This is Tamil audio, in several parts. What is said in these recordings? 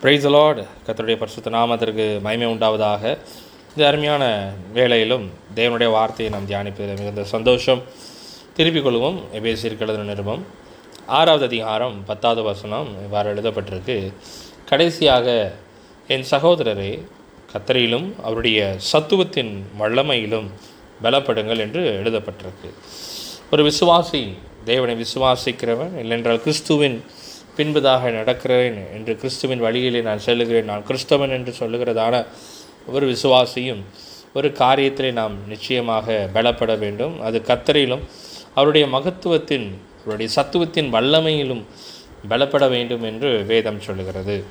பிரைஸ் அலாட் கத்தருடைய பரிசுத்த நாமத்திற்கு மகிமை உண்டாவதாக. இந்த அருமையான வேளையிலும் தேவனுடைய வார்த்தையை நாம் தியானிப்பதில் மிகுந்த சந்தோஷம். திருப்பிக் கொள்வோம். எபேசியிருக்கிறது நிருபம். ஆறாவது அதிகாரம் பத்தாவது வசனம் இவ்வாறு எழுதப்பட்டிருக்கு. கடைசியாக என் சகோதரரே கத்தரியிலும் அவருடைய சத்துவத்தின் வல்லமையிலும் பலப்படுங்கள் என்று எழுதப்பட்டிருக்கு. ஒரு விசுவாசி தேவனை விசுவாசிக்கிறவன் இல்லைன்றால் கிறிஸ்துவின் பின்புதாக நடக்கிறேன் என்று கிறிஸ்துவின் வழியிலே நான் செல்லுகிறேன். நான் கிறிஸ்தவன் என்று சொல்லுகிறதான ஒரு விசுவாசியும் ஒரு காரியத்திலே நாம் நிச்சயமாக பலப்பட வேண்டும். அது கத்தரிலும் அவருடைய மகத்துவத்தின் அவருடைய சத்துவத்தின் வல்லமையிலும் பலப்பட வேண்டும் என்று வேதம் சொல்லுகிறது.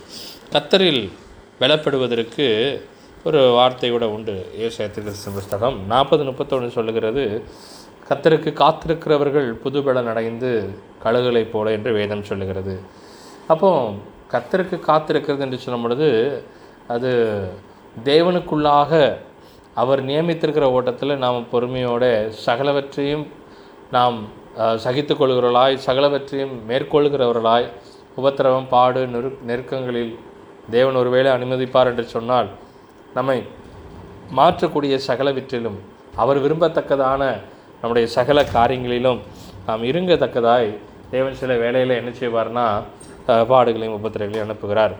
கத்தரில் பலப்படுவதற்கு ஒரு வார்த்தை கூட உண்டு. ஏசாயத்திற்கு புஸ்தகம் நாற்பது முப்பத்தொன்று சொல்லுகிறது கத்தருக்கு காத்திருக்கிறவர்கள் புதுபலன் அடைந்து கழுகுகளைப் போல என்று வேதம் சொல்லுகிறது. அப்போ கத்தருக்கு காத்திருக்கிறது என்று சொல்லும் பொழுது அது தேவனுக்குள்ளாக அவர் நியமித்திருக்கிற ஓட்டத்தில் நாம் பொறுமையோடு சகலவற்றையும் நாம் சகித்து கொள்கிறவர்களாய் சகலவற்றையும் மேற்கொள்கிறவர்களாய் உபத்திரவம் பாடு நெரு நெருக்கங்களில் தேவன் ஒருவேளை அனுமதிப்பார் என்று சொன்னால் நம்மை மாற்றக்கூடிய சகலவற்றிலும் அவர் விரும்பத்தக்கதான நம்முடைய சகல காரியங்களிலும் நாம் இருங்கத்தக்கதாய் தேவன் சில வேலையில் என்ன செய்வார்னா பாடுகளையும் உபத்திரைகளையும் அனுப்புகிறார்.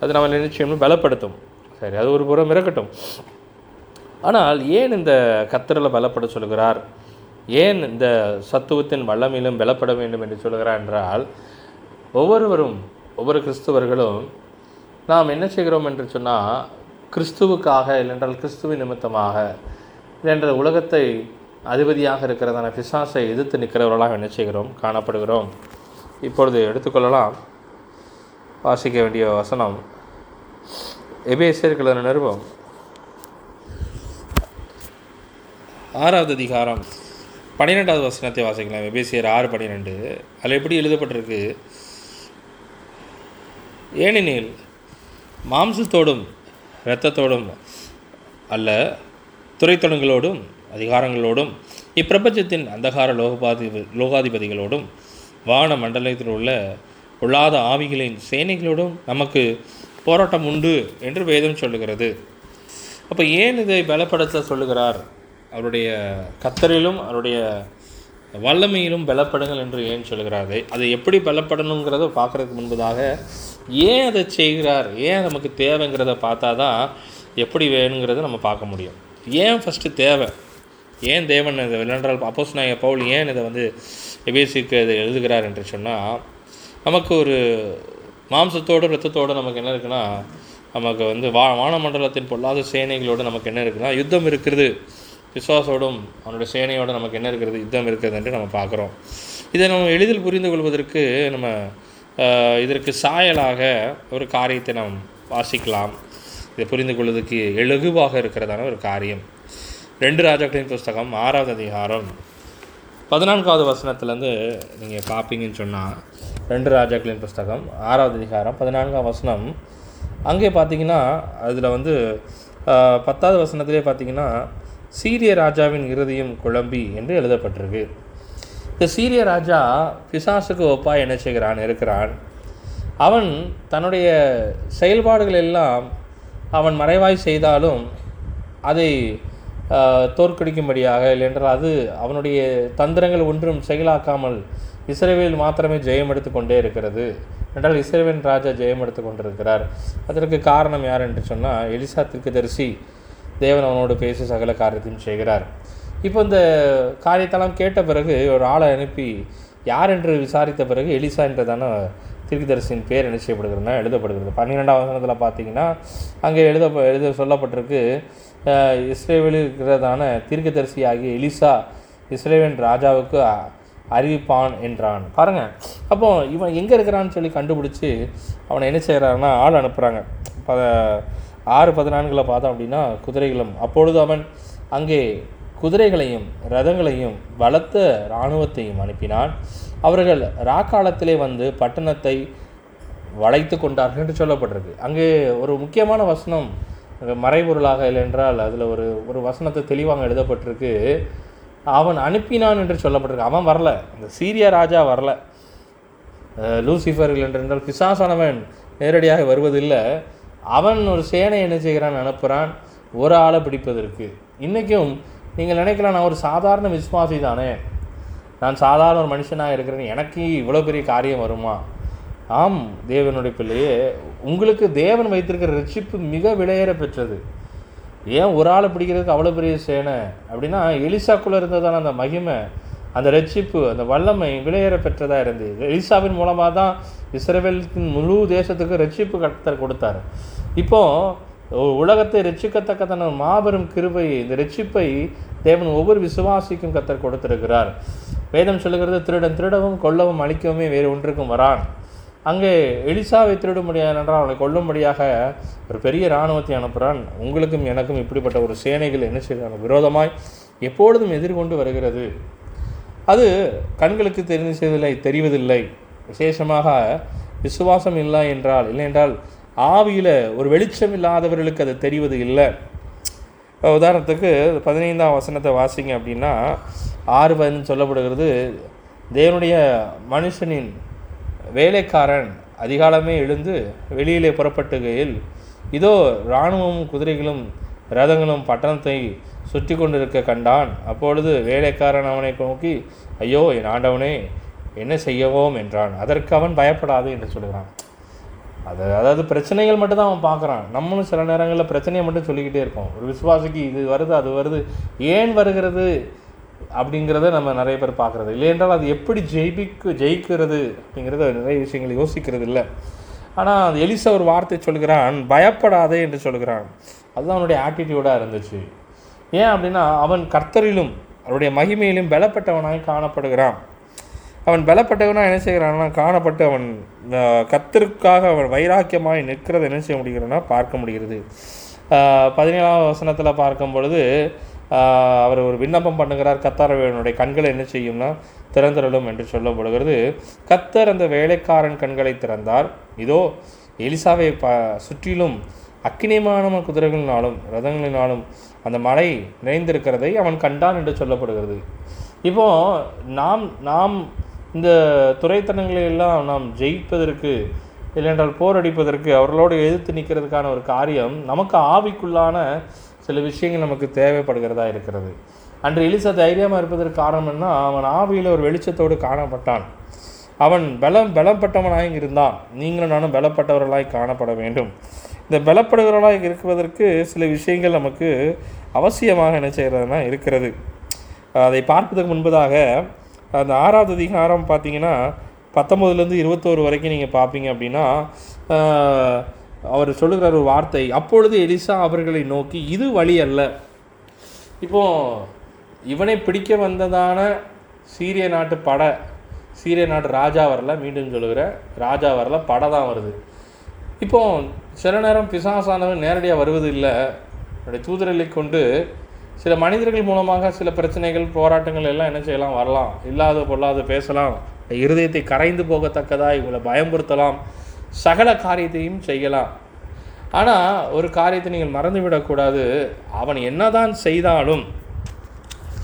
அது நம்ம நிச்சயம் பலப்படுத்தும். சரி அது ஒரு புறம் இருக்கட்டும். ஆனால் ஏன் இந்த கத்தரில் பலப்பட சொல்கிறார்? ஏன் இந்த சத்துவத்தின் வல்லமையிலும் பலப்பட வேண்டும் என்று சொல்கிறார் என்றால் ஒவ்வொருவரும் ஒவ்வொரு கிறிஸ்துவர்களும் நாம் என்ன செய்கிறோம் என்று சொன்னால் கிறிஸ்துவுக்காக இல்லைன்றால் கிறிஸ்துவின் நிமித்தமாக இல்லைன்ற உலகத்தை அதிபதியாக இருக்கிறதான பிசாசை எதிர்த்து நிற்கிறவர்களாக என்ன செய்கிறோம் காணப்படுகிறோம். இப்பொழுது எடுத்துக்கொள்ளலாம். வாசிக்க வேண்டிய வசனம். எபேசியர்கள் நிறுவம் ஆறாவது அதிகாரம். பன்னிரெண்டாவது வசனத்தை வாசிக்கலாம். எபேசியர் ஆறு பன்னிரெண்டு அதில் எப்படி எழுதப்பட்டிருக்கு? ஏனெனில் மாம்சத்தோடும் இரத்தத்தோடும் அல்ல துறைத்தொடங்களோடும் அதிகாரங்களோடும் இப்பிரபஞ்சத்தின் அந்தகார லோகபாதி லோகாதிபதிகளோடும் வான மண்டலத்தில் உள்ள பொல்லாத ஆவிகளின் சேனைகளோடும் நமக்கு போராட்டம் உண்டு என்று வேதம் சொல்லுகிறது. அப்போ ஏன் இதை பலப்படுத்த சொல்லுகிறார்? அவருடைய கத்தரிலும் அவருடைய வல்லமையிலும் பலப்படுங்கள் என்று ஏன் சொல்கிறாரு அது எப்படி பலப்படணுங்கிறத பார்க்குறதுக்கு முன்பதாக ஏன் அதை செய்கிறார்? ஏன் நமக்கு தேவைங்கிறத பார்த்தா தான் எப்படி வேணுங்கிறத நம்ம பார்க்க முடியும். ஏன் ஃபஸ்ட்டு தேவை? ஏன் தேவன் இதை விளையாண்டால் அப்போஸ் நாய பவுல் ஏன் இதை வந்து எபேசிக்கு இதை எழுதுகிறார் என்று சொன்னால் நமக்கு ஒரு மாம்சத்தோடு ரத்தத்தோடு நமக்கு என்ன இருக்குன்னா நமக்கு வந்து வா வானமண்டலத்தின் பொல்லாத சேனைகளோடு நமக்கு என்ன இருக்குன்னா யுத்தம் இருக்கிறது விசுவாசோடும் அவனுடைய சேனையோடு நமக்கு என்ன இருக்கிறது யுத்தம் இருக்கிறது என்று நம்ம பார்க்குறோம் இதை நம்ம எளிதில் புரிந்து கொள்வதற்கு நம்ம இதற்கு சாயலாக ஒரு காரியத்தை நாம் வாசிக்கலாம் இதை புரிந்து கொள்வதற்கு எழுகுவாக இருக்கிறதான ஒரு காரியம் ரெண்டு ராஜாக்களின் புஸ்தகம் ஆறாவது அதிகாரம். பதினான்காவது வசனத்துலேருந்து நீங்கள் பார்ப்பீங்கன்னு சொன்னால் ரெண்டு ராஜாக்களின் புஸ்தகம் ஆறாவது அதிகாரம் பதினான்காம் வசனம். அங்கே பார்த்தீங்கன்னா அதில் வந்து பத்தாவது வசனத்திலே பார்த்தீங்கன்னா சீரிய ராஜாவின் இறுதியும் குழம்பி என்று எழுதப்பட்டிருக்கு. இந்த சீரிய ராஜா பிசாசுக்கு ஒப்பாக என்ன செய்கிறான் இருக்கிறான். அவன் தன்னுடைய செயல்பாடுகள் எல்லாம் அவன் மறைவாய் செய்தாலும் அதை தோற்கடிக்கும்படியாக இல்லையென்றால் அது அவனுடைய தந்திரங்கள் ஒன்றும் செயலாக்காமல் இஸ்ரேவேல் மாத்திரமே ஜெயம் எடுத்து கொண்டே இருக்கிறது. என்றால் இஸ்ரேவேல் ராஜா ஜெயம் எடுத்து கொண்டிருக்கிறார். அதற்கு காரணம் யார் என்று சொன்னால் எலிசா திருக்குதரிசி தேவன் அவனோடு பேசி சகல காரியத்தையும் செய்கிறார். இப்போ இந்த காரியத்தெல்லாம் கேட்ட பிறகு ஒரு ஆளை அனுப்பி யார் என்று விசாரித்த பிறகு எலிசா என்றதான தீர்க்கதரிசியின் பேர் என்ன செய்யப்படுகிறதுனா எழுதப்படுகிறது. பன்னிரெண்டாம் வசனத்தில் பார்த்தீங்கன்னா அங்கே எழுத எழுத சொல்லப்பட்டிருக்கு இஸ்ரேவேலில் இருக்கிறதான தீர்க்கதரிசி ஆகிய எலிசா இஸ்ரேவேல் ராஜாவுக்கு அறிவிப்பான் என்றான். பாருங்கள் அப்போ இவன் எங்கே இருக்கிறான்னு சொல்லி கண்டுபிடிச்சி அவனை என்ன செய்கிறான்னா ஆள் அனுப்புகிறாங்க ப ஆறு பதினான்கில் பார்த்தோம் அப்படின்னா குதிரைகளும். அப்பொழுது அவன் அங்கே குதிரைகளையும் ரதங்களையும் பலத்த இராணுவத்தையும் அனுப்பினான். அவர்கள் ராக்காலத்திலே வந்து பட்டணத்தை வளைத்து கொண்டார்கள் என்று சொல்லப்பட்டிருக்கு. அங்கே ஒரு முக்கியமான வசனம் மறைபொருளாக இல்லை என்றால் அதில் ஒரு ஒரு வசனத்தை தெளிவாக எழுதப்பட்டிருக்கு. அவன் அனுப்பினான் என்று சொல்லப்பட்டிருக்கு. அவன் வரல. இந்த சீரிய ராஜா வரல. லூசிஃபர் இல்லை என்றால் பிசாசானவன் நேரடியாக வருவதில்லை. அவன் ஒரு சேனை என்ன செய்கிறான்? அனுப்புகிறான் ஒரு ஆளை பிடிப்பதற்கு. இன்றைக்கும் நீங்கள் நினைக்கலாம் நான் ஒரு சாதாரண விஸ்வாசி தானே. நான் சாதாரண ஒரு மனுஷனாக இருக்கிறேன். எனக்கு இவ்வளோ பெரிய காரியம் வருமா? ஆம் தேவனுடைய பிள்ளையே உங்களுக்கு தேவன் வைத்திருக்கிற ரட்சிப்பு மிக விலையேற பெற்றது. ஏன் ஒரு ஆளை பிடிக்கிறதுக்கு அவ்வளோ பெரிய சேனை? அப்படின்னா எலிசாக்குள்ளே இருந்ததான அந்த மகிமை அந்த ரட்சிப்பு அந்த வல்லமை விலையேற பெற்றதாக இருந்தது எலிசாவின் மூலமாக தான் இஸ்ரேவேலின் முழு தேசத்துக்கு ரட்சிப்பு கர்த்தர் கொடுத்தாரு. இப்போ உலகத்தை ரட்சிக்கத்தக்கதான மாபெரும் கிருபை இந்த ரட்சிப்பை தேவன் ஒவ்வொரு விசுவாசிக்கும் கத்தர் கொடுத்திருக்கிறார். வேதம் சொல்லுகிறது திருடன் திருடவும் கொல்லவும் அழிக்கவுமே வேறு ஒன்றுக்கும் வரான். அங்கே எலிசாவை திருட முடியாது என்றால் அவனை கொல்லும்படியாக ஒரு பெரிய இராணுவத்தை அனுப்புகிறான். உங்களுக்கும் எனக்கும் இப்படிப்பட்ட ஒரு சேனைகள் என்ன செய்கிறாங்க? விரோதமாய் எப்பொழுதும் எதிர்கொண்டு வருகிறது. அது கண்களுக்கு தெரிந்து செய்வதில்லை தெரிவதில்லை. விசேஷமாக விசுவாசம் இல்லை என்றால் இல்லை என்றால் ஆவியில் ஒரு வெளிச்சம் இல்லாதவர்களுக்கு அது தெரிவது இல்லை. உதாரணத்துக்கு பதினைந்தாம் வசனத்தை வாசிங்க அப்படின்னா ஆறு பதினஞ்சு சொல்லப்படுகிறது தேவனுடைய மனுஷனின் வேலைக்காரன் அதிகாலமே எழுந்து வெளியிலே புறப்பட்டுகையில் இதோ இராணுவமும் குதிரைகளும் ரதங்களும் பட்டணத்தை சுற்றி கொண்டிருக்க கண்டான். அப்பொழுது வேலைக்காரன் அவனை நோக்கி ஐயோ என் ஆண்டவனே என்ன செய்யவோம்? என்றான். அதற்கு அவன் பயப்படாது என்று சொல்கிறான் அது அதாவது பிரச்சனைகள் மட்டும் தான் அவன் பார்க்குறான். நம்மளும் சில நேரங்களில் பிரச்சனையை மட்டும் சொல்லிக்கிட்டே இருக்கோம். ஒரு விசுவாசிக்கு இது வருது அது வருது. ஏன் வருகிறது? அப்படிங்கிறத நம்ம நிறைய பேர் பார்க்குறது. இல்லை என்றால் அது எப்படி ஜெயிப்பிக்கு ஜெயிக்கிறது அப்படிங்கிறத நிறைய விஷயங்கள் யோசிக்கிறது இல்லை. ஆனால் அது எலிசா ஒரு வார்த்தை சொல்கிறான் பயப்படாதே என்று சொல்கிறான். அதுதான் அவனுடைய ஆட்டிடியூடாக இருந்துச்சு. ஏன் அப்படின்னா அவன் கர்த்தரிலும் அவருடைய மகிமையிலும் பலப்பட்டவனாய் காணப்படுகிறான். அவன் பலப்பட்டவனாக என்ன செய்கிறான்னா காணப்பட்டு அவன் கத்திற்காக அவன் வைராக்கியமாய் நிற்கிறத என்ன செய்ய முடிகிறதுனா பார்க்க முடிகிறது. பதினேழாம் வசனத்தில் பார்க்கும் பொழுது அவர் ஒரு விண்ணப்பம் பண்ணுகிறார். கத்தார் அவனுடைய கண்களை என்ன செய்யும்னா திறந்திரலும் என்று சொல்லப்படுகிறது. கத்தர் அந்த வேலைக்காரன் கண்களை திறந்தார். இதோ எலிசாவை ப சுற்றிலும் அக்கினியமான குதிரைகளினாலும் ரதங்களினாலும் அந்த மலை நிறைந்திருக்கிறதை அவன் கண்டான் என்று சொல்லப்படுகிறது. இப்போ நாம் நாம் இந்த துறைத்தனங்களை எல்லாம் நாம் ஜெயிப்பதற்கு இல்லையென்றால் போரடிப்பதற்கு அவர்களோடு எதிர்த்து நிற்கிறதுக்கான ஒரு காரியம் நமக்கு ஆவிக்குள்ளான சில விஷயங்கள் நமக்கு தேவைப்படுகிறதா இருக்கிறது. அன்று எலிசா தைரியமாக இருப்பதற்கு காரணம் என்ன? அவன் ஆவியில் ஒரு வெளிச்சத்தோடு காணப்பட்டான். அவன் பலம் பலப்பட்டவனாய் இருந்தான். நீங்களும் நானும் பலப்பட்டவர்களாய் காணப்பட வேண்டும். இந்த பலப்படுகிறவர்களாய் இருப்பதற்கு சில விஷயங்கள் நமக்கு அவசியமாக என்ன செய்கிறதுனா இருக்கிறது. அதை பார்ப்பதற்கு முன்பதாக அந்த ஆறாவது அதிகாரம் பார்த்தீங்கன்னா பத்தொம்போதுலேருந்து இருபத்தோரு வரைக்கும் நீங்கள் பார்ப்பீங்க அப்படின்னா அவர் சொல்லுகிறார் ஒரு வார்த்தை அப்பொழுது எலிசா அவர்களை நோக்கி இது வழி அல்ல. இப்போ இவனை பிடிக்க வந்ததான சீரிய நாட்டு படை சீரிய நாட்டு ராஜா வரல மீண்டும் சொல்லுகிற ராஜா வரல படை தான் வருது. இப்போ சில நேரம் பிசாசானவன் நேரடியாக வருவது இல்லை அவருடைய கொண்டு சில மனிதர்கள் மூலமாக சில பிரச்சனைகள் போராட்டங்கள் எல்லாம் என்ன செய்யலாம் வரலாம். இல்லாத பொல்லாத பேசலாம். இருதயத்தை கரைந்து போகத்தக்கதாக இவங்களை பயமுறுத்தலாம். சகல காரியத்தையும் செய்யலாம். ஆனால் ஒரு காரியத்தை நீங்கள் மறந்துவிடக்கூடாது. அவன் என்னதான் செய்தாலும்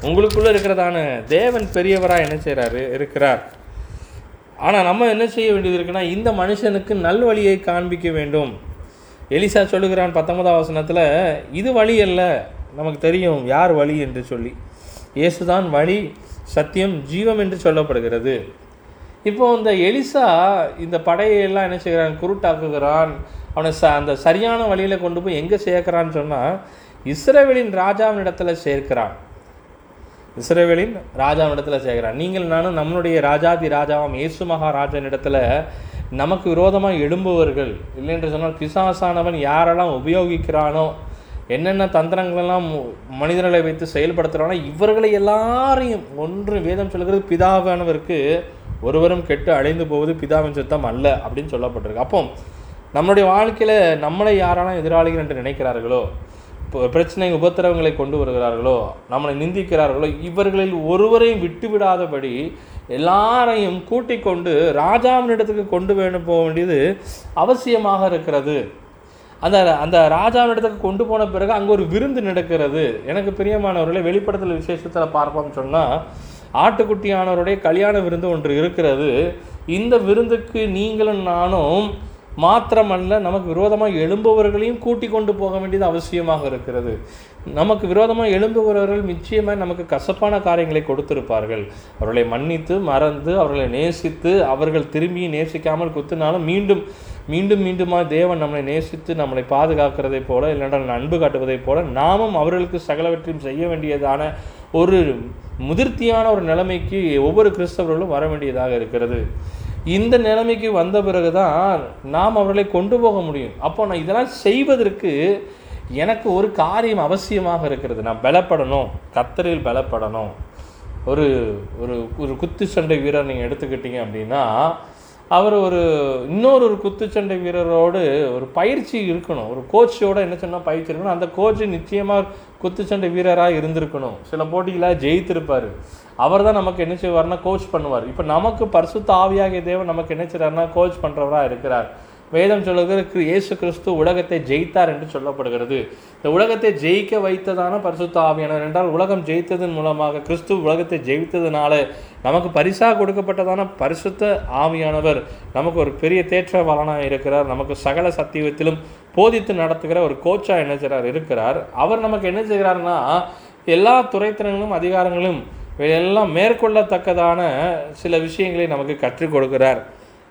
உங்களுக்குள்ளே இருக்கிறதான தேவன் பெரியவராக என்ன செய்கிறாரு இருக்கிறார். ஆனால் நம்ம என்ன செய்ய வேண்டியது இருக்குன்னா இந்த மனுஷனுக்கு நல்வழியை காண்பிக்க வேண்டும். எலிசா சொல்லுகிறான் பத்தொன்பதாம் வசனத்தில் இது வழி அல்ல. நமக்கு தெரியும் யார் வழி? என்று சொல்லி. இயேசுதான் வழி சத்தியம் ஜீவம் என்று சொல்லப்படுகிறது. இப்போ இந்த எலிசா இந்த படையெல்லாம் என்ன செய்கிறான்? குருட்டாக்குகிறான். அவனை ச அந்த சரியான வழியில் கொண்டு போய் எங்கே சேர்க்கிறான்னு சொன்னால் இஸ்ரேவேலின் ராஜாவின் இடத்துல சேர்க்கிறான். இஸ்ரேவேலின் ராஜாவின் இடத்துல சேர்க்கிறான். நீங்கள் நானும் நம்மளுடைய ராஜாதி ராஜாவாம் இயேசு மகாராஜன் இடத்துல நமக்கு விரோதமாக எழும்புவர்கள். இல்லை என்று சொன்னால் பிசாசானவன் யாரெல்லாம் உபயோகிக்கிறானோ என்னென்ன தந்திரங்களெல்லாம் மு- மனிதர்களை வைத்து செயல்படுத்துகிறானோ இவர்களை எல்லாரையும் ஒன்று வேதம் சொல்கிறது பிதாவானவருக்கு ஒருவரும் கெட்டு அழிந்து போவது பிதாவின் சுத்தம் அல்ல அப்படின்னு சொல்லப்பட்டிருக்கு. அப்போ நம்மளுடைய வாழ்க்கையில் நம்மளை யாராலும் எதிராளிகள் என்று நினைக்கிறார்களோ இப்போ பிரச்சனை உபத்திரவங்களை கொண்டு வருகிறார்களோ நம்மளை நிந்திக்கிறார்களோ இவர்களில் ஒருவரையும் விட்டு விடாதபடி எல்லாரையும் கூட்டிக் கொண்டு ராஜாவினிடத்துக்கு கொண்டு வேணும் போக வேண்டியது அவசியமாக இருக்கிறது. அந்த அந்த ராஜாவினிடத்துக்கு கொண்டு போன பிறகு அங்கே ஒரு விருந்து நடக்கிறது. எனக்கு பிரியமானவர்களை வெளிப்படத்தில் விசேஷத்தில் பார்ப்போம்னு சொன்னால் ஆட்டுக்குட்டியானவருடைய கல்யாண விருந்து ஒன்று இருக்கிறது. இந்த விருந்துக்கு நீங்களும் நானும் மாத்திரமல்ல நமக்கு விரோதமாக எழும்புபவர்களையும் கூட்டி கொண்டு போக வேண்டியது அவசியமாக இருக்கிறது. நமக்கு விரோதமாக எழும்புகிறவர்கள் நிச்சயமாக நமக்கு கசப்பான காரியங்களை கொடுத்திருப்பார்கள். அவர்களை மன்னித்து மறந்து அவர்களை நேசித்து அவர்கள் திரும்பி நேசிக்காமல் குத்தினாலும் மீண்டும் மீண்டும் மீண்டுமாக தேவன் நம்மளை நேசித்து நம்மளை பாதுகாக்கிறதை போல இல்லைன்னா அன்பு காட்டுவதைப் போல நாமும் அவர்களுக்கு சகலவற்றையும் செய்ய வேண்டியதான ஒரு முதிர்த்தியான ஒரு நிலைமைக்கு ஒவ்வொரு கிறிஸ்தவர்களும் வர வேண்டியதாக இருக்கிறது. இந்த நிலைமைக்கு வந்த பிறகு தான் நாம் அவர்களை கொண்டு போக முடியும். அப்போ நான் இதெல்லாம் செய்வதற்கு எனக்கு ஒரு காரியம் அவசியமாக இருக்கிறது. நான் பலப்படணும். கத்தரில் பலப்படணும். ஒரு ஒரு ஒரு குத்து சண்டை வீரர் நீங்கள் எடுத்துக்கிட்டீங்க அப்படின்னா அவர் ஒரு இன்னொரு ஒரு குத்துச்சண்டை வீரரோடு ஒரு பயிற்சி இருக்கணும். ஒரு கோச்சோட என்ன சொன்னால் பயிற்சி இருக்கணும். அந்த கோச்சு நிச்சயமாக குத்துச்சண்டை வீரராக இருந்திருக்கணும். சில போட்டிகளாக ஜெயித்திருப்பார். அவர் தான் நமக்கு என்ன செய்வார்னா கோச் பண்ணுவார். இப்போ நமக்கு பரிசுத்த ஆவியாகிய தேவன் நமக்கு என்ன செய்கிறாருன்னா கோச் பண்ணுறவராக இருக்கிறார். வேதம் சொல்லுகிற இயேசு கிறிஸ்து உலகத்தை ஜெயித்தார் என்று சொல்லப்படுகிறது. இந்த உலகத்தை ஜெயிக்க வைத்ததான பரிசுத்த ஆவியானவர் என்றால் உலகம் ஜெயித்ததன் மூலமாக கிறிஸ்து உலகத்தை ஜெயித்ததுனால நமக்கு பரிசாக கொடுக்கப்பட்டதான பரிசுத்த ஆவியானவர் நமக்கு ஒரு பெரிய தேற்றவாளனாக இருக்கிறார். நமக்கு சகல சத்தியத்திலும் போதித்து நடத்துகிற ஒரு கோச்சாக என்ன செய்கிறார்? இருக்கிறார். அவர் நமக்கு என்ன செய்கிறார்னா எல்லா துறைத்திறங்களும் அதிகாரங்களும் எல்லாம் மேற்கொள்ளத்தக்கதான சில விஷயங்களை நமக்கு கற்றுக் கொடுக்கிறார்.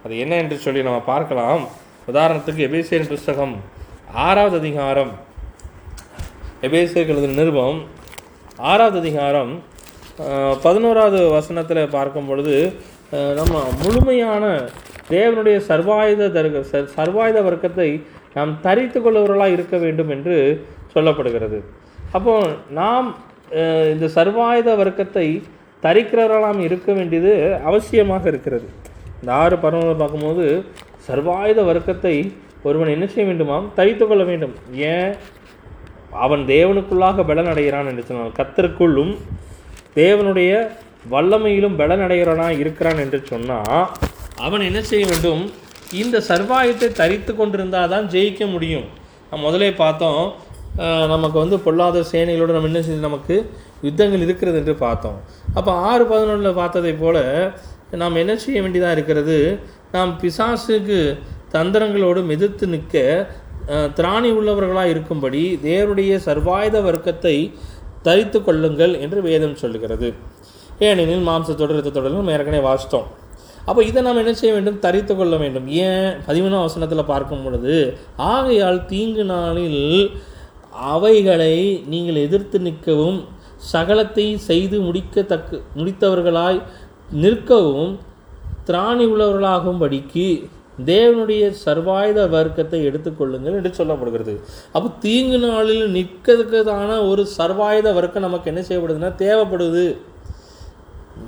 அது என்ன என்று சொல்லி நம்ம பார்க்கலாம். உதாரணத்துக்கு எபேசியன் புஸ்தகம் ஆறாவது அதிகாரம். எபேசியர் எழுதின நிருபம் ஆறாவது அதிகாரம் பதினோராவது வசனத்தில் பார்க்கும் பொழுது நம்ம முழுமையான தேவனுடைய சர்வாயுத தர்க சர்வாயுத வர்க்கத்தை நாம் தரித்து கொள்ளுவர்களாக இருக்க வேண்டும் என்று சொல்லப்படுகிறது. அப்போ நாம் இந்த சர்வாயுத வர்க்கத்தை தரிக்கிறவர்களாம் இருக்க வேண்டியது அவசியமாக இருக்கிறது. இந்த ஆறு பருவங்களை பார்க்கும்போது சர்வாயுத வர்க்கத்தை ஒருவன் என்ன செய்ய வேண்டுமாம்? தவித்து கொள்ள வேண்டும். ஏன்? அவன் தேவனுக்குள்ளாக பலன் அடைகிறான் என்று சொன்னால் கத்தருக்குள்ளும் தேவனுடைய வல்லமையிலும் பலன் அடைகிறவனாக இருக்கிறான் என்று சொன்னால் அவன் என்ன செய்ய வேண்டும்? இந்த சர்வாயத்தை தரித்து கொண்டிருந்தால் தான் ஜெயிக்க முடியும். நம்ம முதலே பார்த்தோம் நமக்கு வந்து பொல்லாத சேனைகளோடு நம்ம என்ன செய்ய நமக்கு யுத்தங்கள் இருக்கிறது என்று பார்த்தோம். அப்போ ஆறு பதினொன்றில் பார்த்ததை போல் நாம் என்ன செய்ய வேண்டியதாக இருக்கிறது? நாம் பிசாசுக்கு தந்திரங்களோடு எதிர்த்து நிற்க திராணி உள்ளவர்களாக இருக்கும்படி தேவருடைய சர்வாயுத வர்க்கத்தை தரித்து கொள்ளுங்கள் என்று வேதம் சொல்லுகிறது ஏனெனில் மாம்சத்தோடு ரத்தத்தோடு நம்ம ஏற்கனவே வாசித்தோம். அப்போ இதை நாம் என்ன செய்ய வேண்டும்? தரித்து கொள்ள வேண்டும். ஏன்? பதிமூணாம் வசனத்தில் பார்க்கும் பொழுது ஆகையால் தீங்கு நாளில் அவைகளை நீங்கள் எதிர்த்து நிற்கவும் சகலத்தை செய்து முடிக்கத்தக்க முடித்தவர்களாய் நிற்கவும் திராணி உள்ளவர்களாகும்படிக்கு தேவனுடைய சர்வாயுத வர்க்கத்தை எடுத்துக்கொள்ளுங்கள் என்று சொல்லப்படுகிறது. அப்போ தீங்கு நாளில் நிற்கிறதுக்கான ஒரு சர்வாயுத வர்க்கம் நமக்கு என்ன செய்யப்படுதுன்னா தேவைப்படுது.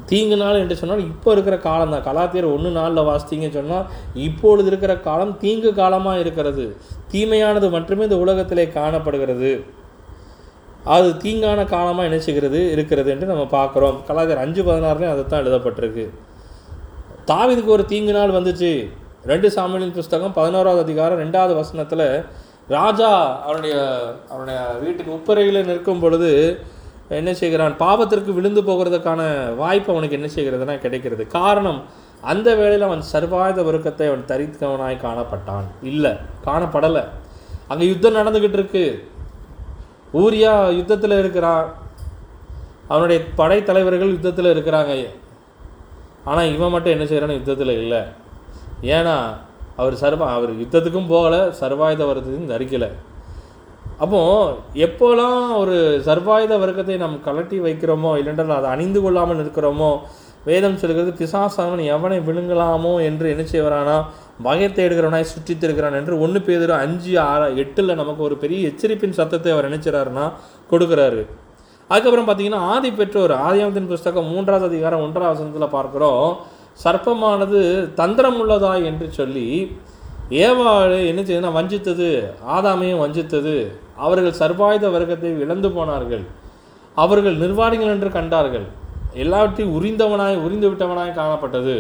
தீங்கு நாள் என்று சொன்னால் இப்போ இருக்கிற காலம் தான். கலாத்தியர் ஒன்று நாளில் வாசித்தீங்கன்னு சொன்னால் இப்பொழுது இருக்கிற காலம் தீங்கு காலமாக இருக்கிறது. தீமையானது மட்டுமே இந்த உலகத்திலே காணப்படுகிறது. அது தீங்கான காலமாக என்ன செய்கிறது? இருக்கிறது என்று நம்ம பார்க்குறோம். கலாச்சாரம் அஞ்சு பதினாறுலேயும் அதைத்தான் எழுதப்பட்டிருக்கு. தாவிதுக்கு ஒரு தீங்கு நாள் வந்துச்சு. ரெண்டு சாமியலின் புஸ்தகம் பதினோராவது அதிகாரம் ரெண்டாவது வசனத்தில் ராஜா அவனுடைய அவனுடைய வீட்டுக்கு உப்பறையில் நிற்கும் பொழுது என்ன செய்கிறான்? பாவத்திற்கு விழுந்து போகிறதுக்கான வாய்ப்பு அவனுக்கு என்ன செய்கிறதுனா கிடைக்கிறது. காரணம் அந்த வேளையில் அவன் சர்வாயுத வர்க்கத்தை அவன் தரித்தவனாய் காணப்பட்டான். இல்லை காணப்படலை. அங்கே யுத்தம் நடந்துக்கிட்டு இருக்கு. ஊரியா யுத்தத்தில் இருக்கிறான். அவனுடைய படைத்தலைவர்கள் யுத்தத்தில் இருக்கிறாங்க. ஆனால் இவன் மட்டும் என்ன செய்கிறான்னு யுத்தத்தில் இல்லை. ஏன்னா அவர் சர்வா அவர் யுத்தத்துக்கும் போகலை சர்வாயுத வர்க்கத்தையும் தரிக்கலை. அப்போது எப்போலாம் ஒரு சர்வாயுத வர்க்கத்தை நாம் கலட்டி வைக்கிறோமோ இல்லைன்றால் அதை அணிந்து கொள்ளாமல் இருக்கிறோமோ வேதம் சொல்கிறது பிசாசானவன் எவனை விழுங்கலாமோ என்று என்ன செய்வாரானா பயத்தை எடுக்கிறவனாய் சுற்றி திருக்கிறான் என்று ஒன்று பேர் அஞ்சு ஆறு எட்டில் நமக்கு ஒரு பெரிய எச்சரிப்பின் சத்தத்தை அவர் நினைச்சிறாருன்னா கொடுக்குறாரு. அதுக்கப்புறம் பார்த்தீங்கன்னா ஆதி பெற்றோர் ஆதியாமத்தின் புஸ்தகம் மூன்றாவது அதிகாரம் ஒன்றாவது வசனத்தில் பார்க்குறோம். சர்ப்பமானது தந்திரம் உள்ளதா என்று சொல்லி ஏவாள் என்ன செய்யுதுன்னா வஞ்சித்தது. ஆதாமையும் வஞ்சித்தது. அவர்கள் சர்வாயுத வர்க்கத்தை இழந்து போனார்கள். அவர்கள் நிர்வாகிகள் என்று கண்டார்கள். எல்லாவற்றையும் உரிந்தவனாய் உரிந்து விட்டவனாய் காணப்பட்டது.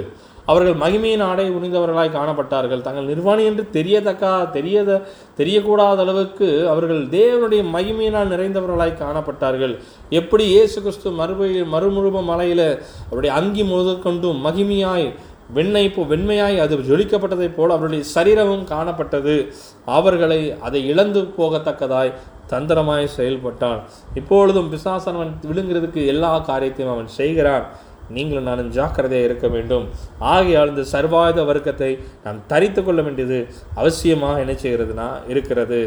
அவர்கள் மகிமையின் ஆடை உணிந்தவர்களாய் காணப்பட்டார்கள். தங்கள் நிர்வாணி என்று தெரியத்தக்கா தெரியத தெரியக்கூடாத அளவுக்கு அவர்கள் தேவனுடைய மகிமையினால் நிறைந்தவர்களாய் காணப்பட்டார்கள். எப்படி இயேசு கிறிஸ்து மறுபடி மறுமுழுப மலையில் அவருடைய அங்கி முதற்கொண்டும் மகிமையாய் வெண்ணெய் இப்போ வெண்மையாய் அது ஜொலிக்கப்பட்டதைப் போல் அவருடைய சரீரமும் காணப்பட்டது. அவர்களை அதை இழந்து போகத்தக்கதாய் தந்திரமாய் செயல்பட்டான். இப்பொழுதும் பிசாசனவன் விழுங்குறதுக்கு எல்லா காரியத்தையும் அவன் செய்கிறான். நீங்களும் நானும் ஜாக்கிரதையாக இருக்க வேண்டும். ஆகையால் இந்த சர்வாயுத வர்க்கத்தை நாம் தரித்து கொள்ள வேண்டியது அவசியமாக என்ன செய்கிறதுனா இருக்கிறது.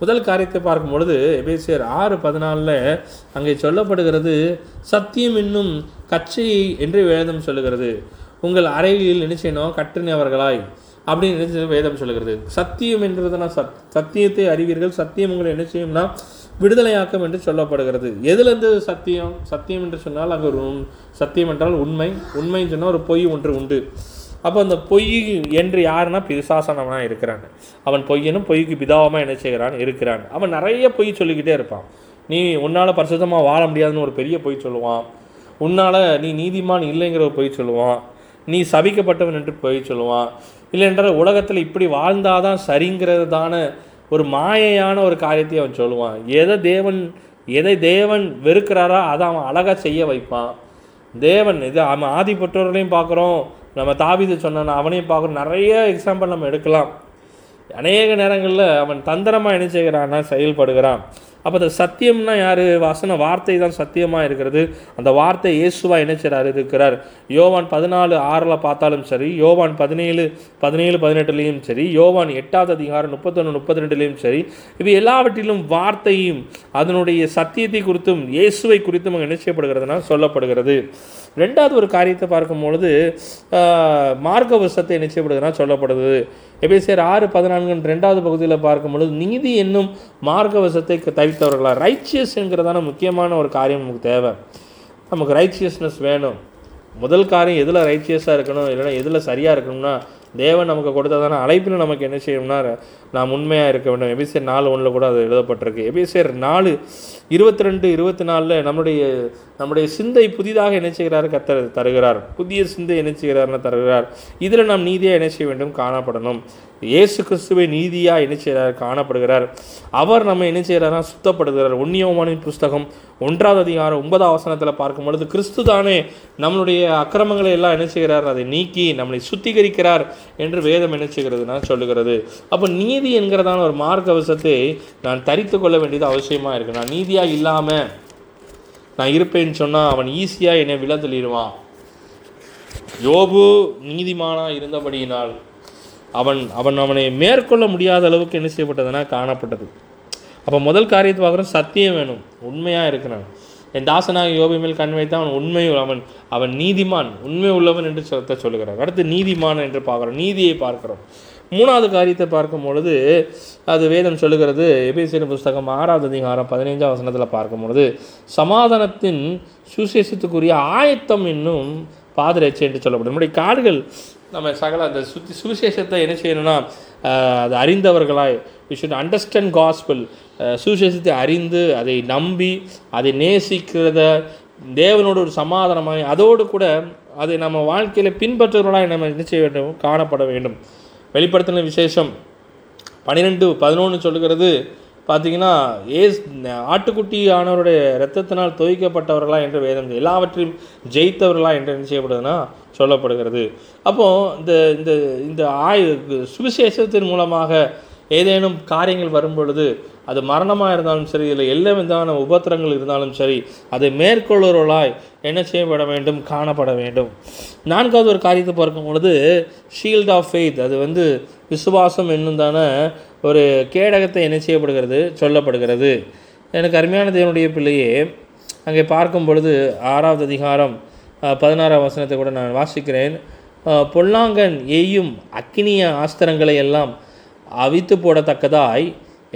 முதல் காரியத்தை பார்க்கும் பொழுது எபேசியர் ஆறு பதினாலில் அங்கே சொல்லப்படுகிறது சத்தியம் என்னும் கச்சை என்று வேதம் சொல்லுகிறது. உங்கள் அறையில் என்ன செய்யணும்? கட்டினவர்களாய். அப்படின்னு நினைச்சு வேதம் சொல்லுகிறது. சத்தியம் என்றதுனா சத் சத்தியத்தை அறிவீர்கள். சத்தியம் உங்களை என்ன செய்யும்னா விடுதலையாக்கம் என்று சொல்லப்படுகிறது. எதுலேருந்து சத்தியம்? சத்தியம் என்று சொன்னால் அங்கே ஒரு சத்தியம் என்றால் உண்மை. உண்மைன்னு சொன்னால் ஒரு பொய் ஒன்று உண்டு. அப்போ அந்த பொய் என்று யாருன்னா பிசாசனமாக இருக்கிறான் அவன் பொய்யனும் பொய்க்கு பிதாவமாக என்ன செய்கிறான்? இருக்கிறான். அவன் நிறைய பொய் சொல்லிக்கிட்டே இருப்பான். நீ உன்னால் பரிசுத்தமாக வாழ முடியாதுன்னு ஒரு பெரிய பொய் சொல்லுவான். உன்னால் நீ நீதிமான் இல்லைங்கிற ஒரு பொய் சொல்லுவான். நீ சபிக்கப்பட்டவன் என்று பொய் சொல்லுவான். இல்லை என்றால் உலகத்தில் இப்படி வாழ்ந்தாதான் சரிங்கிறதான ஒரு மாயையான ஒரு காரியத்தை அவன் சொல்லுவான். எதை தேவன் எதை தேவன் வெறுக்கிறாரோ அதை அவன் அழகாக செய்ய வைப்பான். தேவன் இது அவன் ஆதி பெற்றோர்களையும் பார்க்குறோம். நம்ம தாவிது சொன்னான் அவனையும் பார்க்குறோம். நிறைய எக்ஸாம்பிள் நம்ம எடுக்கலாம். அநேக நேரங்களில் அவன் தந்திரமாக என்ன செய்கிறான்னா செயல்படுகிறான். அப்போ அந்த சத்தியம்னா யார்? வாசன வார்த்தை தான் சத்தியமாக இருக்கிறது. அந்த வார்த்தை இயேசுவாக இணைச்சிறார் இருக்கிறார். யோவான் பதினாலு ஆறில் பார்த்தாலும் சரி யோவான் பதினேழு பதினேழு பதினெட்டுலேயும் சரி யோவான் எட்டாவது அதிகாரம் முப்பத்தொன்று முப்பத்தி ரெண்டுலேயும் சரி இவை எல்லாவற்றிலும் வார்த்தையும் அதனுடைய சத்தியத்தை குறித்தும் இயேசுவை குறித்தும் அங்கே என்ன சொல்லப்படுகிறது. ரெண்டாவது ஒரு காரியத்தை பார்க்கும் பொழுது மார்க்க வருஷத்தை என்ன சொல்லப்படுது. எபேசியர் ஆறு பதினான்கு ரெண்டாவது பகுதியில் பார்க்கும் பொழுது நீதி என்னும் மார்க்க வசத்தை தவித்தவர்களா ரைச்சியஸ் ரைச்சியஸ்ங்கிறதான முக்கியமான ஒரு காரியம் நமக்கு தேவை. நமக்கு ரைச்சியஸ்னஸ் வேணும். முதல் காரியம் எதில் ரைச்சியஸாக இருக்கணும்? இல்லைன்னா எதில் சரியாக இருக்கணும்னா தேவன் நமக்கு கொடுத்ததான அழைப்பில் நமக்கு என்ன செய்யணும்னா நாம் உண்மையாக இருக்க வேண்டும். எபிசியர் நாலு ஒன்றில் கூட அது எழுதப்பட்டிருக்கு. எபிசியர் நாலு இருபத்தி ரெண்டு இருபத்தி நாலில் நம்முடைய நம்முடைய சிந்தை புதிதாக இணைச்சுகிறார் செய்கிறார்? கத்தர் தருகிறார். புதிய சிந்தை இணைச்சுகிறார்னு தருகிறார். இதில் நாம் நீதியாக இணைச்ச செய்ய வேண்டும்? காணப்படணும். இயேசு கிறிஸ்துவை நீதியாக இணைச்சுகிறார் செய்கிறார்? காணப்படுகிறார். அவர் நம்ம இணைச்சுகிறாரா சுத்தப்படுகிறார் உன்னியோமானின் புஸ்தகம் ஒன்றாவது அதிகாரம் ஒன்பதாம் வசனத்தில் பார்க்கும் பொழுது கிறிஸ்து தானே நம்மளுடைய அக்கிரமங்களை எல்லாம் இணைச்சுகிறார் அதை நீக்கி நம்மளை சுத்திகரிக்கிறார் என்று வேதம் இணைச்சுகிறது நான் சொல்லுகிறது. அப்போ நீதி என்கிறதான ஒரு மார்க்க அவசத்தை நான் தரித்து கொள்ள வேண்டியது அவசியமாக இருக்குது நான் நீதியாக இல்லாமல் நான் இருப்பேன்னு சொன்னால் அவன் ஈஸியாக என்னை விழ தள்ளிடுவான். யோபு நீதிமானாக இருந்தபடியினால் அவன் அவன் அவனை மேற்கொள்ள முடியாத அளவுக்கு என்ன செய்யப்பட்டதுன்னா காணப்பட்டது. அப்போ முதல் காரியத்தை பார்க்குறோம் சத்தியம் வேணும் உண்மையாக இருக்கிறான். என் தாசனாக யோபி மேல் கண் வைத்து அவன் உண்மை அவன் அவன் நீதிமான் உண்மை உள்ளவன் என்று சொல்ல சொல்லுகிறார். அடுத்து நீதிமான் என்று பார்க்குறோம் நீதியை பார்க்கிறோம். மூணாவது காரியத்தை பார்க்கும் பொழுது அது வேதம் சொல்லுகிறது எபேசியர் புஸ்தகம் ஆறாவது அதிகாரம் பதினைஞ்சாம் வசனத்தில் பார்க்கும் பொழுது சமாதானத்தின் சுசேஷத்துக்குரிய ஆயத்தம் என்னும் பாதரட்சை என்று சொல்லப்படும். நம்முடைய காடுகள் நம்ம சகல அந்த சுத்தி சுவிசேஷத்தை என்ன செய்யணும்னா அது அறிந்தவர்களாய் வி ஷுட் அண்டர்ஸ்டாண்ட் காஸ்பிள் சுவிசேஷத்தை அறிந்து அதை நம்பி அதை நேசிக்கிறத தேவனோட ஒரு சமாதானமாய் அதோடு கூட அதை நம்ம வாழ்க்கையில் பின்பற்றுவர்களாய் நம்ம என்ன செய்ய வேண்டும்? காணப்பட வேண்டும். வெளிப்படுத்தின விசேஷம். பன்னிரெண்டு பதினொன்று சொல்லுகிறது. பார்த்தீங்கன்னா ஏஸ் ஆட்டுக்குட்டி ஆனவருடைய இரத்தத்தினால் துவைக்கப்பட்டவர்களா என்று வேதம் எல்லாவற்றையும் ஜெயித்தவர்களா என்று என்ன செய்யப்படுதுன்னா சொல்லப்படுகிறது. அப்போது இந்த இந்த இந்த ஆய் சுவிசேஷத்தின் மூலமாக ஏதேனும் காரியங்கள் வரும் பொழுது அது மரணமாக இருந்தாலும் சரி இல்லை எல்லா விதமான உபத்திரங்கள் இருந்தாலும் சரி அதை மேற்கொள்ளுவர்களாய் என்ன செய்யப்பட வேண்டும்? காணப்பட வேண்டும். நான்காவது ஒரு காரியத்தை பார்க்கும் பொழுது ஷீல்ட் ஆஃப் ஃபெய்த் அது வந்து விசுவாசம் என்னும் தானே ஒரு கேடகத்தை என்ன செய்யப்படுகிறது? சொல்லப்படுகிறது. எனக்கு அருமையான தேவனுடைய பிள்ளையே அங்கே பார்க்கும் பொழுது ஆறாவது அதிகாரம் பதினாறாம் வசனத்தை கூட நான் வாசிக்கிறேன். பொல்லாங்கன் எய்யும் அக்கினிய ஆஸ்திரங்களை எல்லாம் அவித்து போடத்தக்கதாய்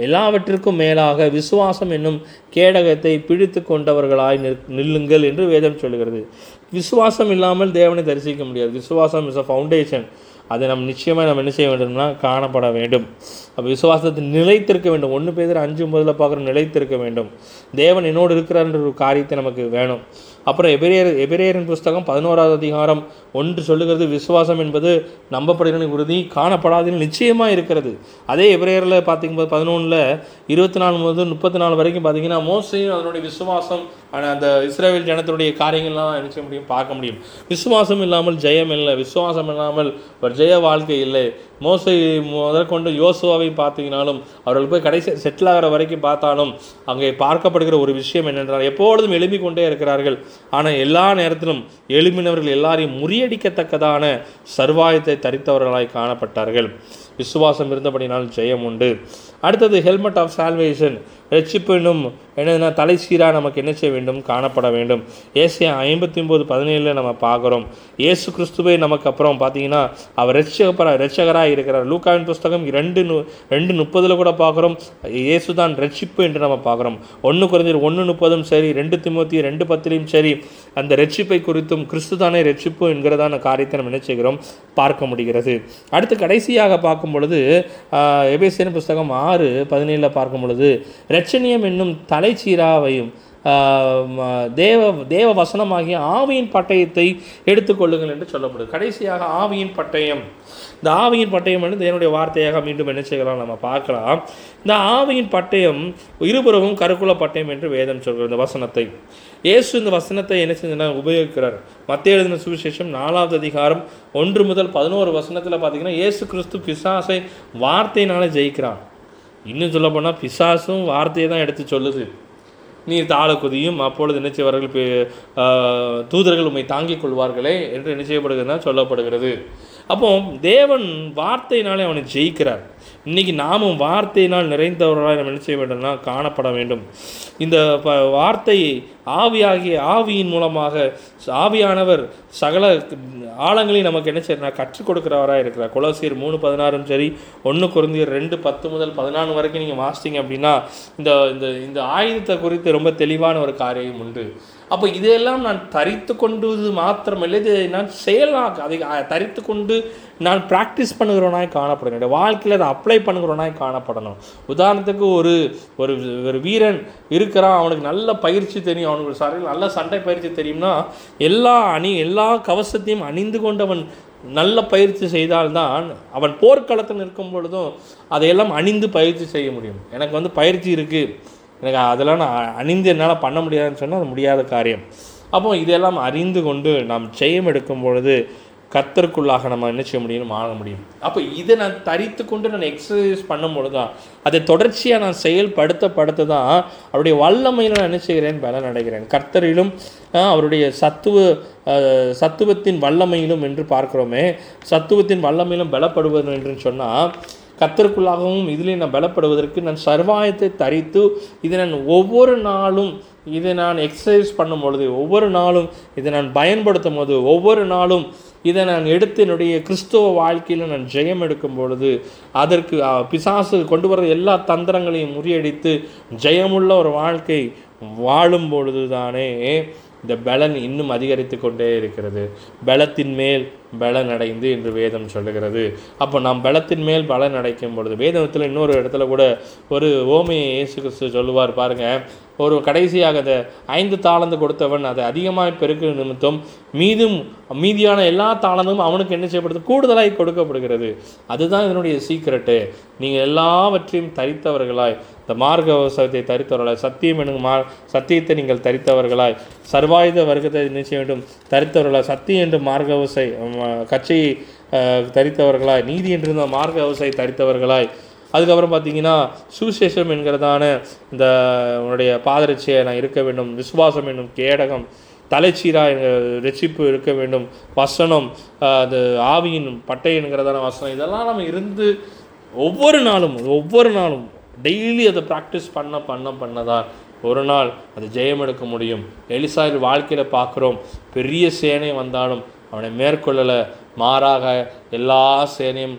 எல்லாவற்றிற்கும் மேலாக விசுவாசம் என்னும் கேடகத்தை பிடித்து கொண்டவர்களாய் நில்லுங்கள் என்று வேதம் சொல்லுகிறது. விசுவாசம் இல்லாமல் தேவனை தரிசிக்க முடியாது. விசுவாசம் இஸ் அ ஃபவுண்டேஷன் அதை நம்ம நிச்சயமாக நம்ம என்ன செய்ய வேண்டும்னா காணப்பட வேண்டும். அப்போ விசுவாசத்தை நிலைத்திருக்க வேண்டும். ஒன்று பேர் அஞ்சு முதல்ல பார்க்குற நிலைத்திருக்க வேண்டும். தேவன் என்னோடு இருக்கிறார்ன்ற ஒரு காரியத்தை நமக்கு வேணும். அப்புறம் எபிரேயர் எபிரேயரின் புஸ்தகம் பதினோராவது அதிகாரம். ஒன்று சொல்லுகிறது விசுவாசம் என்பது நம்பப்படுகிற உறுதி காணப்படாதுன்னு நிச்சயமாக இருக்கிறது. அதே எபிரேயரில் பார்த்தீங்க பதினொன்றில் இருபத்தி நாலு முதல் முப்பத்தி நாலு வரைக்கும் பார்த்தீங்கன்னா மோசையும் அதனுடைய விசுவாசம் ஆனால் அந்த இஸ்ரேல் ஜனத்தினுடைய காரியங்கள்லாம் என்ன செய்ய முடியும் பார்க்க முடியும். விசுவாசம் இல்லாமல் ஜெயம் இல்லை. விசுவாசம் இல்லாமல் ஒரு ஜெய வாழ்க்கை இல்லை. மோசை முதற்கொண்டு யோசுவாவை பார்த்தீங்கனாலும் அவர்கள் போய் கடைசி செட்டில் ஆகிற வரைக்கும் பார்த்தாலும் அங்கே பார்க்கப்படுகிற ஒரு விஷயம் என்னென்றால் எப்பொழுதும் எழுப்பிக் கொண்டே இருக்கிறார்கள். ஆனால் எல்லா நேரத்திலும் எழும்பினவர்கள் எல்லாரையும் முறியடிக்கத்தக்கதான சர்வாயத்தை தரித்தவர்களாய் காணப்பட்டார்கள். விசுவாசம் இருந்தபடினால் ஜெயம் உண்டு. அடுத்தது ஹெல்மெட் ஆஃப் சால்வேஷன் ரட்சிப்பு என்னும் என்னதுன்னா தலை சீராக நமக்கு என்ன செய்ய வேண்டும்? காணப்பட வேண்டும். ஏசியா ஐம்பத்தி ஒம்பது பதினேழில் நம்ம பார்க்குறோம். ஏசு கிறிஸ்துவை நமக்கு அப்புறம் பார்த்தீங்கன்னா அவர் ரட்சகப்பர ரட்சகராக இருக்கிறார். லூக்காவின் புஸ்தகம் ரெண்டு நு ரெண்டு முப்பதில் கூட பார்க்குறோம். இயேசு தான் ரட்சிப்பு என்று நம்ம பார்க்குறோம். ஒன்று குறைஞ்சர் ஒன்று முப்பதும் சரி ரெண்டு திமுத்தி ரெண்டு பத்திலையும் சரி. அந்த ரட்சிப்பை குறித்தும் கிறிஸ்து தானே ரட்சிப்பு என்கிறதான காரியத்தை நம்ம என்ன செய்கிறோம்? பார்க்க முடிகிறது. அடுத்து கடைசியாக பார்க்கும் பொழுது எபேசியன் புஸ்தகம் ஆறு பதினேழில் பார்க்கும் பொழுது ரட்சணியம் என்னும் தலைச்சீராவையும் தேவ தேவ வசனமாகிய ஆவியின் பட்டயத்தை எடுத்துக்கொள்ளுங்கள் என்று சொல்லப்படுது. கடைசியாக ஆவியின் பட்டயம். இந்த ஆவியின் பட்டயம் வந்து தேவனுடைய வார்த்தையாக மீண்டும் என்ன செய்யலாம்? நம்ம பார்க்கலாம். இந்த ஆவியின் பட்டயம் இருபுறமும் கருக்குல பட்டயம் என்று வேதம் சொல்கிறது. இந்த வசனத்தை. இயேசு இந்த வசனத்தை என்ன செஞ்சா உபயோகிக்கிறார். மத்திய எழுதின சுவிசேஷம் நாலாவது அதிகாரம் ஒன்று முதல் பதினோரு வசனத்தில் பார்த்தீங்கன்னா இயேசு கிறிஸ்து பிசாசை வார்த்தையினால ஜெயிக்கிறான். இன்னும் சொல்ல போனால் பிசாசும் வார்த்தையை தான் எடுத்து சொல்லுது. நீர் தாழ குதியும். அப்பொழுது என்ன செய்வார்கள்? தூதர்கள் உண்மை தாங்கிக் கொள்வார்களே என்று என்ன செய்யப்படுகிறதுனா சொல்லப்படுகிறது. அப்போ தேவன் வார்த்தையினாலே அவனை ஜெயிக்கிறார். இன்றைக்கி நாமும் வார்த்தையினால் நிறைந்தவர்களாக நம்ம என்ன செய்ய வேண்டும்னா காணப்பட வேண்டும். இந்த ப வார்த்தை ஆவியாகிய ஆவியின் மூலமாக ஆவியானவர் சகல ஆழங்களையும் நமக்கு என்ன செய்யறா கற்றுக் கொடுக்குறவராக இருக்கிறார். குலசீர் மூணு பதினாறும் சரி ஒன்று குறைந்தியர் ரெண்டு பத்து முதல் பதினாலு வரைக்கும் நீங்கள் வாசித்தீங்க அப்படின்னா இந்த இந்த இந்த ஆயுதத்தை குறித்து ரொம்ப தெளிவான ஒரு காரியம் உண்டு. அப்போ இதையெல்லாம் நான் தரித்து கொண்டது மாத்திரமில்லை இதை நான் செயலாக அதை தரித்து கொண்டு நான் ப்ராக்டிஸ் பண்ணுகிறவனாய் காணப்படணும். என்னுடைய வாழ்க்கையில் அதை அப்ளை பண்ணுகிறவனாய் காணப்படணும். உதாரணத்துக்கு ஒரு ஒரு ஒரு வீரன் இருக்கிறான் அவனுக்கு நல்ல பயிற்சி தெரியும் அவனுக்கு சாரில் நல்ல சண்டை பயிற்சி தெரியும்னா எல்லா அணி எல்லா கவசத்தையும் அணிந்து கொண்டவன் நல்ல பயிற்சி செய்தால்தான் அவன் போர்க்களத்தில் நிற்கும் பொழுதும் அதையெல்லாம் அணிந்து பயிற்சி செய்ய முடியும். எனக்கு வந்து பயிற்சி இருக்குது எனக்கு அதெல்லாம் நான் அணிந்து என்னால் பண்ண முடியாதுன்னு சொன்னால் அது முடியாத காரியம். அப்போ இதெல்லாம் அறிந்து கொண்டு நாம் செய்யம் எடுக்கும் பொழுது கத்தருக்குள்ளாக நம்ம என்ன செய்ய முடியும்? ஆக முடியும். அப்போ இதை நான் தரித்து கொண்டு நான் எக்ஸசைஸ் பண்ணும்பொழுது தான் அதை தொடர்ச்சியாக நான் செயல்படுத்த படுத்து தான் அவருடைய வல்லமையில் நான் என்ன செய்கிறேன்? பலன் அடைகிறேன். கர்த்தரிலும் அவருடைய சத்துவ சத்துவத்தின் வல்லமையிலும் என்று பார்க்குறோமே சத்துவத்தின் வல்லமையிலும் பலப்படுவது என்று சொன்னால் கத்தருக்குள்ளாகவும் இதிலே நான் பலப்படுவதற்கு நான் சர்வாயத்தை தரித்து இதை நான் ஒவ்வொரு நாளும் இதை நான் எக்ஸசைஸ் பண்ணும் பொழுது ஒவ்வொரு நாளும் இதை நான் பயன்படுத்தும் போது ஒவ்வொரு நாளும் இதை நான் எடுத்து என்னுடைய கிறிஸ்துவ வாழ்க்கையில் நான் ஜெயம் எடுக்கும் பொழுது அதற்கு பிசாசு கொண்டு வர எல்லா தந்திரங்களையும் முறியடித்து ஜெயமுள்ள ஒரு வாழ்க்கை வாழும் பொழுது தானே இந்த பலன் இன்னும் அதிகரித்து கொண்டே இருக்கிறது. பலத்தின் மேல் பலன் அடைந்து என்று வேதம் சொல்லுகிறது. அப்போ நாம் பலத்தின் மேல் பலன் அடைக்கும் பொழுது வேதத்தில் இன்னொரு இடத்துல கூட ஒரு ஓமையை இயேசு கிறிஸ்து சொல்லுவார் பாருங்கள் ஒரு கடைசியாக அந்த ஐந்து தாளந்து கொடுத்தவன் அதை அதிகமாக பெருக்க நிமித்தம் மீதும் மீதியான எல்லா தாளந்தும் அவனுக்கு என்ன செய்யப்படுது? கூடுதலாய் கொடுக்கப்படுகிறது. அதுதான் இதனுடைய சீக்கிரட்டு நீங்கள் எல்லாவற்றையும் தரித்தவர்களாய் இந்த மார்க்க விவசாயத்தை தரித்தவர்களாய் சத்தியம் என்னும் மா சத்தியத்தை நீங்கள் தரித்தவர்களாய் சர்வாயுத வர்க்கத்தை நினைச்ச வேண்டும். தரித்தவர்களாய் சத்தியம் என்று மார்க்க விவசாய கட்சியை தரித்தவர்களாய் நீதி என்றிருந்த மார்க்க விவசாயி தரித்தவர்களாய். அதுக்கப்புறம் பார்த்தீங்கன்னா சுசேஷம் என்கிறதான இந்த உன்னுடைய பாதரட்சியை நான் இருக்க வேண்டும். விசுவாசம் என்னும் கேடகம் தலைச்சீராக ரட்சிப்பு இருக்க வேண்டும். வசனம் அது ஆவியின் பட்டை என்கிறதான வசனம் இதெல்லாம் நம்ம இருந்து ஒவ்வொரு நாளும் ஒவ்வொரு நாளும் டெய்லி அதை ப்ராக்டிஸ் பண்ண பண்ண பண்ணதான். ஒரு நாள் அது ஜெயம் எடுக்க முடியும். எலிசாயில் வாழ்க்கையில் பார்க்குறோம். பெரிய சேனை வந்தாலும் அவனை மேற்கொள்ளலை. மாறாக எல்லா சேனையும்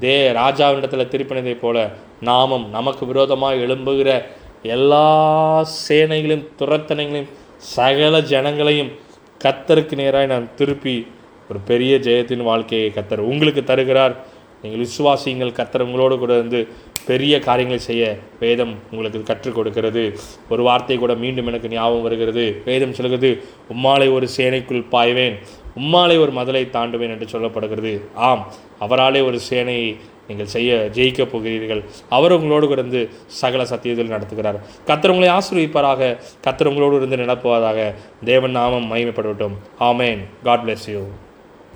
தே ராஜாவினிடத்தில் திருப்பினதைப் போல நாமும் நமக்கு விரோதமாக எழும்புகிற எல்லா சேனைகளையும் துரத்தனைகளையும் சகல ஜனங்களையும் கத்தருக்கு நேராக நான் திருப்பி ஒரு பெரிய ஜெயத்தின் வாழ்க்கையை கத்தர் உங்களுக்கு தருகிறார். நீங்கள் விசுவாசிங்கள் கத்தர் உங்களோடு கூட இருந்து பெரிய காரியங்களை செய்ய வேதம் உங்களுக்கு கற்றுக் கொடுக்கிறது. ஒரு வார்த்தை கூட மீண்டும் எனக்கு ஞாபகம் வருகிறது. வேதம் சொல்கிறது உம்மாலை ஒரு சேனைக்குள் பாய்வேன். உம்மாலை ஒரு மதலை தாண்டுவேன் என்று சொல்லப்படுகிறது. ஆம் அவராலே ஒரு சேனையை நீங்கள் செய்ய ஜெயிக்கப் போகிறீர்கள். அவர் உங்களோடு இருந்து சகல சத்தியத்தில் நடத்துகிறார். கத்தர் உங்களை ஆசீர்வதிப்பாராக. கத்தர் உங்களோடு இருந்து நடப்புவதாக தேவன் நாமம் மகிமைப்படட்டும். ஆமேன். God bless you